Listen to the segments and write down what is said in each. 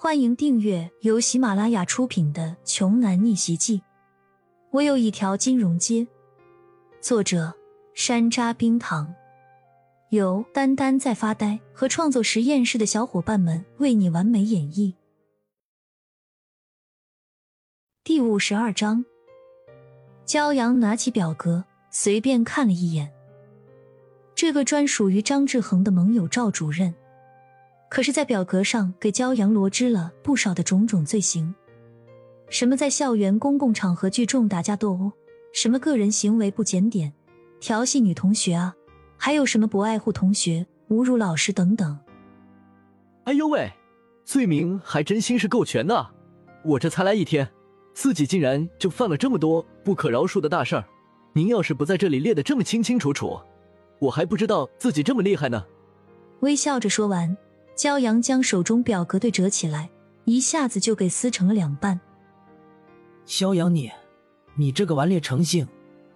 欢迎订阅由喜马拉雅出品的《穷男逆袭记》。我有一条金融街。作者：山楂冰糖，由丹丹在发呆和创作实验室的小伙伴们为你完美演绎。第五十二章，骄阳拿起表格，随便看了一眼，这个专属于张志恒的盟友赵主任。可是，在表格上给骄阳罗织了不少的种种罪行，什么在校园公共场合聚众打架斗殴，什么个人行为不检点，调戏女同学啊，还有什么不爱护同学、侮辱老师等等。哎呦喂，罪名还真心是够全的，我这才来一天，自己竟然就犯了这么多不可饶恕的大事儿。您要是不在这里列的这么清清楚楚，我还不知道自己这么厉害呢。微笑着说完。骄阳将手中表格对折起来，一下子就给撕成了两半。肖阳，你，你这个顽劣成性、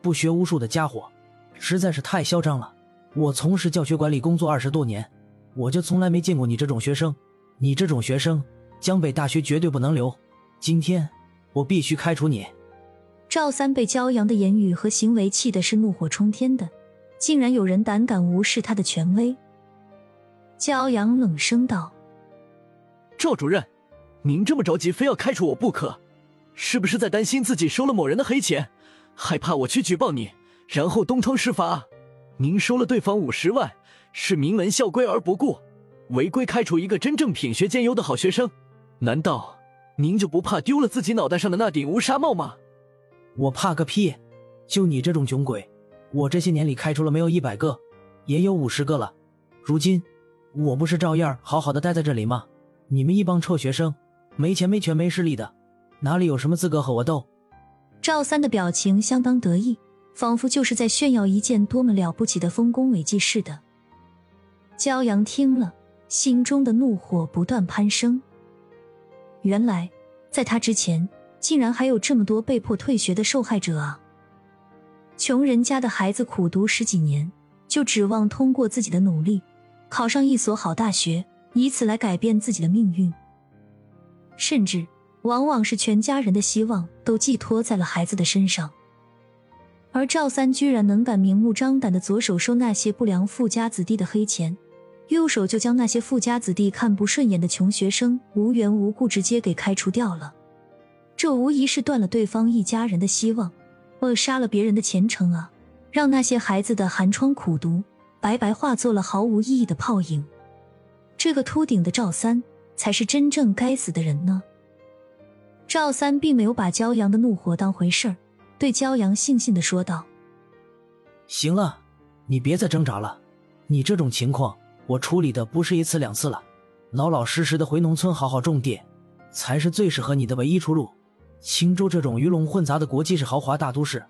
不学无术的家伙，实在是太嚣张了！我从事教学管理工作二十多年，我就从来没见过你这种学生。你这种学生，江北大学绝对不能留。今天我必须开除你！赵三被骄阳的言语和行为气的是怒火冲天的，竟然有人胆敢无视他的权威。骄阳冷声道：“赵主任，您这么着急，非要开除我不可，是不是在担心自己收了某人的黑钱，害怕我去举报你，然后东窗事发？您收了对方五十万，是名门校规而不顾，违规开除一个真正品学兼优的好学生，难道您就不怕丢了自己脑袋上的那顶乌纱帽吗？”我怕个屁！就你这种穷鬼，我这些年里开除了没有一百个，也有五十个了，如今。我不是照样好好的待在这里吗？你们一帮臭学生，没钱没权没势力的，哪里有什么资格和我斗？赵三的表情相当得意，仿佛就是在炫耀一件多么了不起的丰功伟绩似的。骄阳听了，心中的怒火不断攀升。原来，在他之前，竟然还有这么多被迫退学的受害者啊！穷人家的孩子苦读十几年，就指望通过自己的努力。考上一所好大学，以此来改变自己的命运，甚至往往是全家人的希望都寄托在了孩子的身上。而赵三居然能敢明目张胆的左手收那些不良富家子弟的黑钱，右手就将那些富家子弟看不顺眼的穷学生无缘无故直接给开除掉了，这无疑是断了对方一家人的希望，扼杀了别人的前程啊！让那些孩子的寒窗苦读。白白化作了毫无意义的泡影。这个秃顶的赵三才是真正该死的人呢。赵三并没有把骄阳的怒火当回事儿，对骄阳悻悻的说道：“行了，你别再挣扎了。你这种情况，我处理的不是一次两次了。老老实实的回农村好好种地，才是最适合你的唯一出路。青州这种鱼龙混杂的国际式豪华大都市，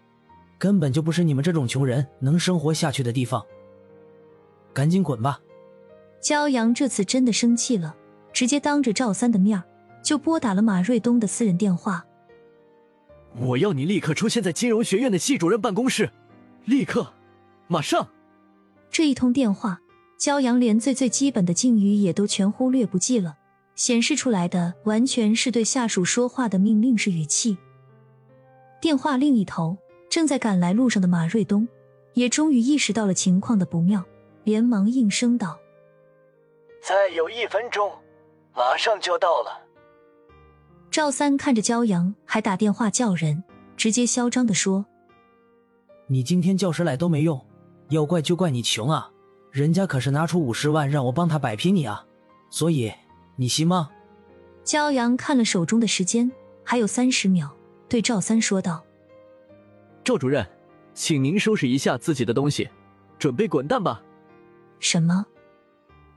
根本就不是你们这种穷人能生活下去的地方。”赶紧滚吧！骄阳这次真的生气了，直接当着赵三的面就拨打了马瑞东的私人电话。我要你立刻出现在金融学院的系主任办公室，立刻，马上！这一通电话，骄阳连最最基本的敬语也都全忽略不计了，显示出来的完全是对下属说话的命令式语气。电话另一头，正在赶来路上的马瑞东，也终于意识到了情况的不妙。连忙应声道：“再有一分钟，马上就到了。”赵三看着骄阳，还打电话叫人，直接嚣张的说：“你今天叫谁来都没用，要怪就怪你穷啊！人家可是拿出五十万让我帮他摆平你啊，所以你行吗？”骄阳看了手中的时间，还有三十秒，对赵三说道：“赵主任，请您收拾一下自己的东西，准备滚蛋吧。”什么？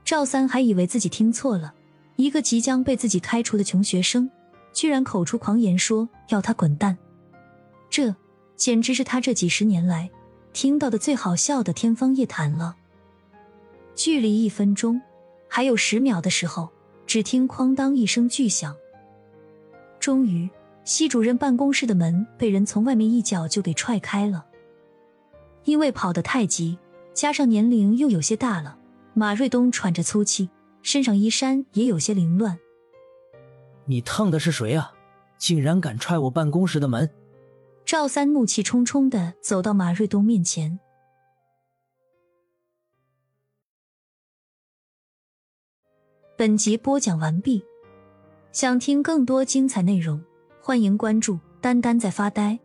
赵三还以为自己听错了，一个即将被自己开除的穷学生，居然口出狂言说要他滚蛋，这简直是他这几十年来听到的最好笑的天方夜谭了。距离一分钟还有十秒的时候，只听哐当一声巨响，终于，系主任办公室的门被人从外面一脚就给踹开了，因为跑得太急。加上年龄又有些大了，马瑞东喘着粗气，身上衣衫也有些凌乱。你烫的是谁啊？竟然敢踹我办公室的门！赵三怒气冲冲的走到马瑞东面前。本集播讲完毕，想听更多精彩内容，欢迎关注“丹丹在发呆”。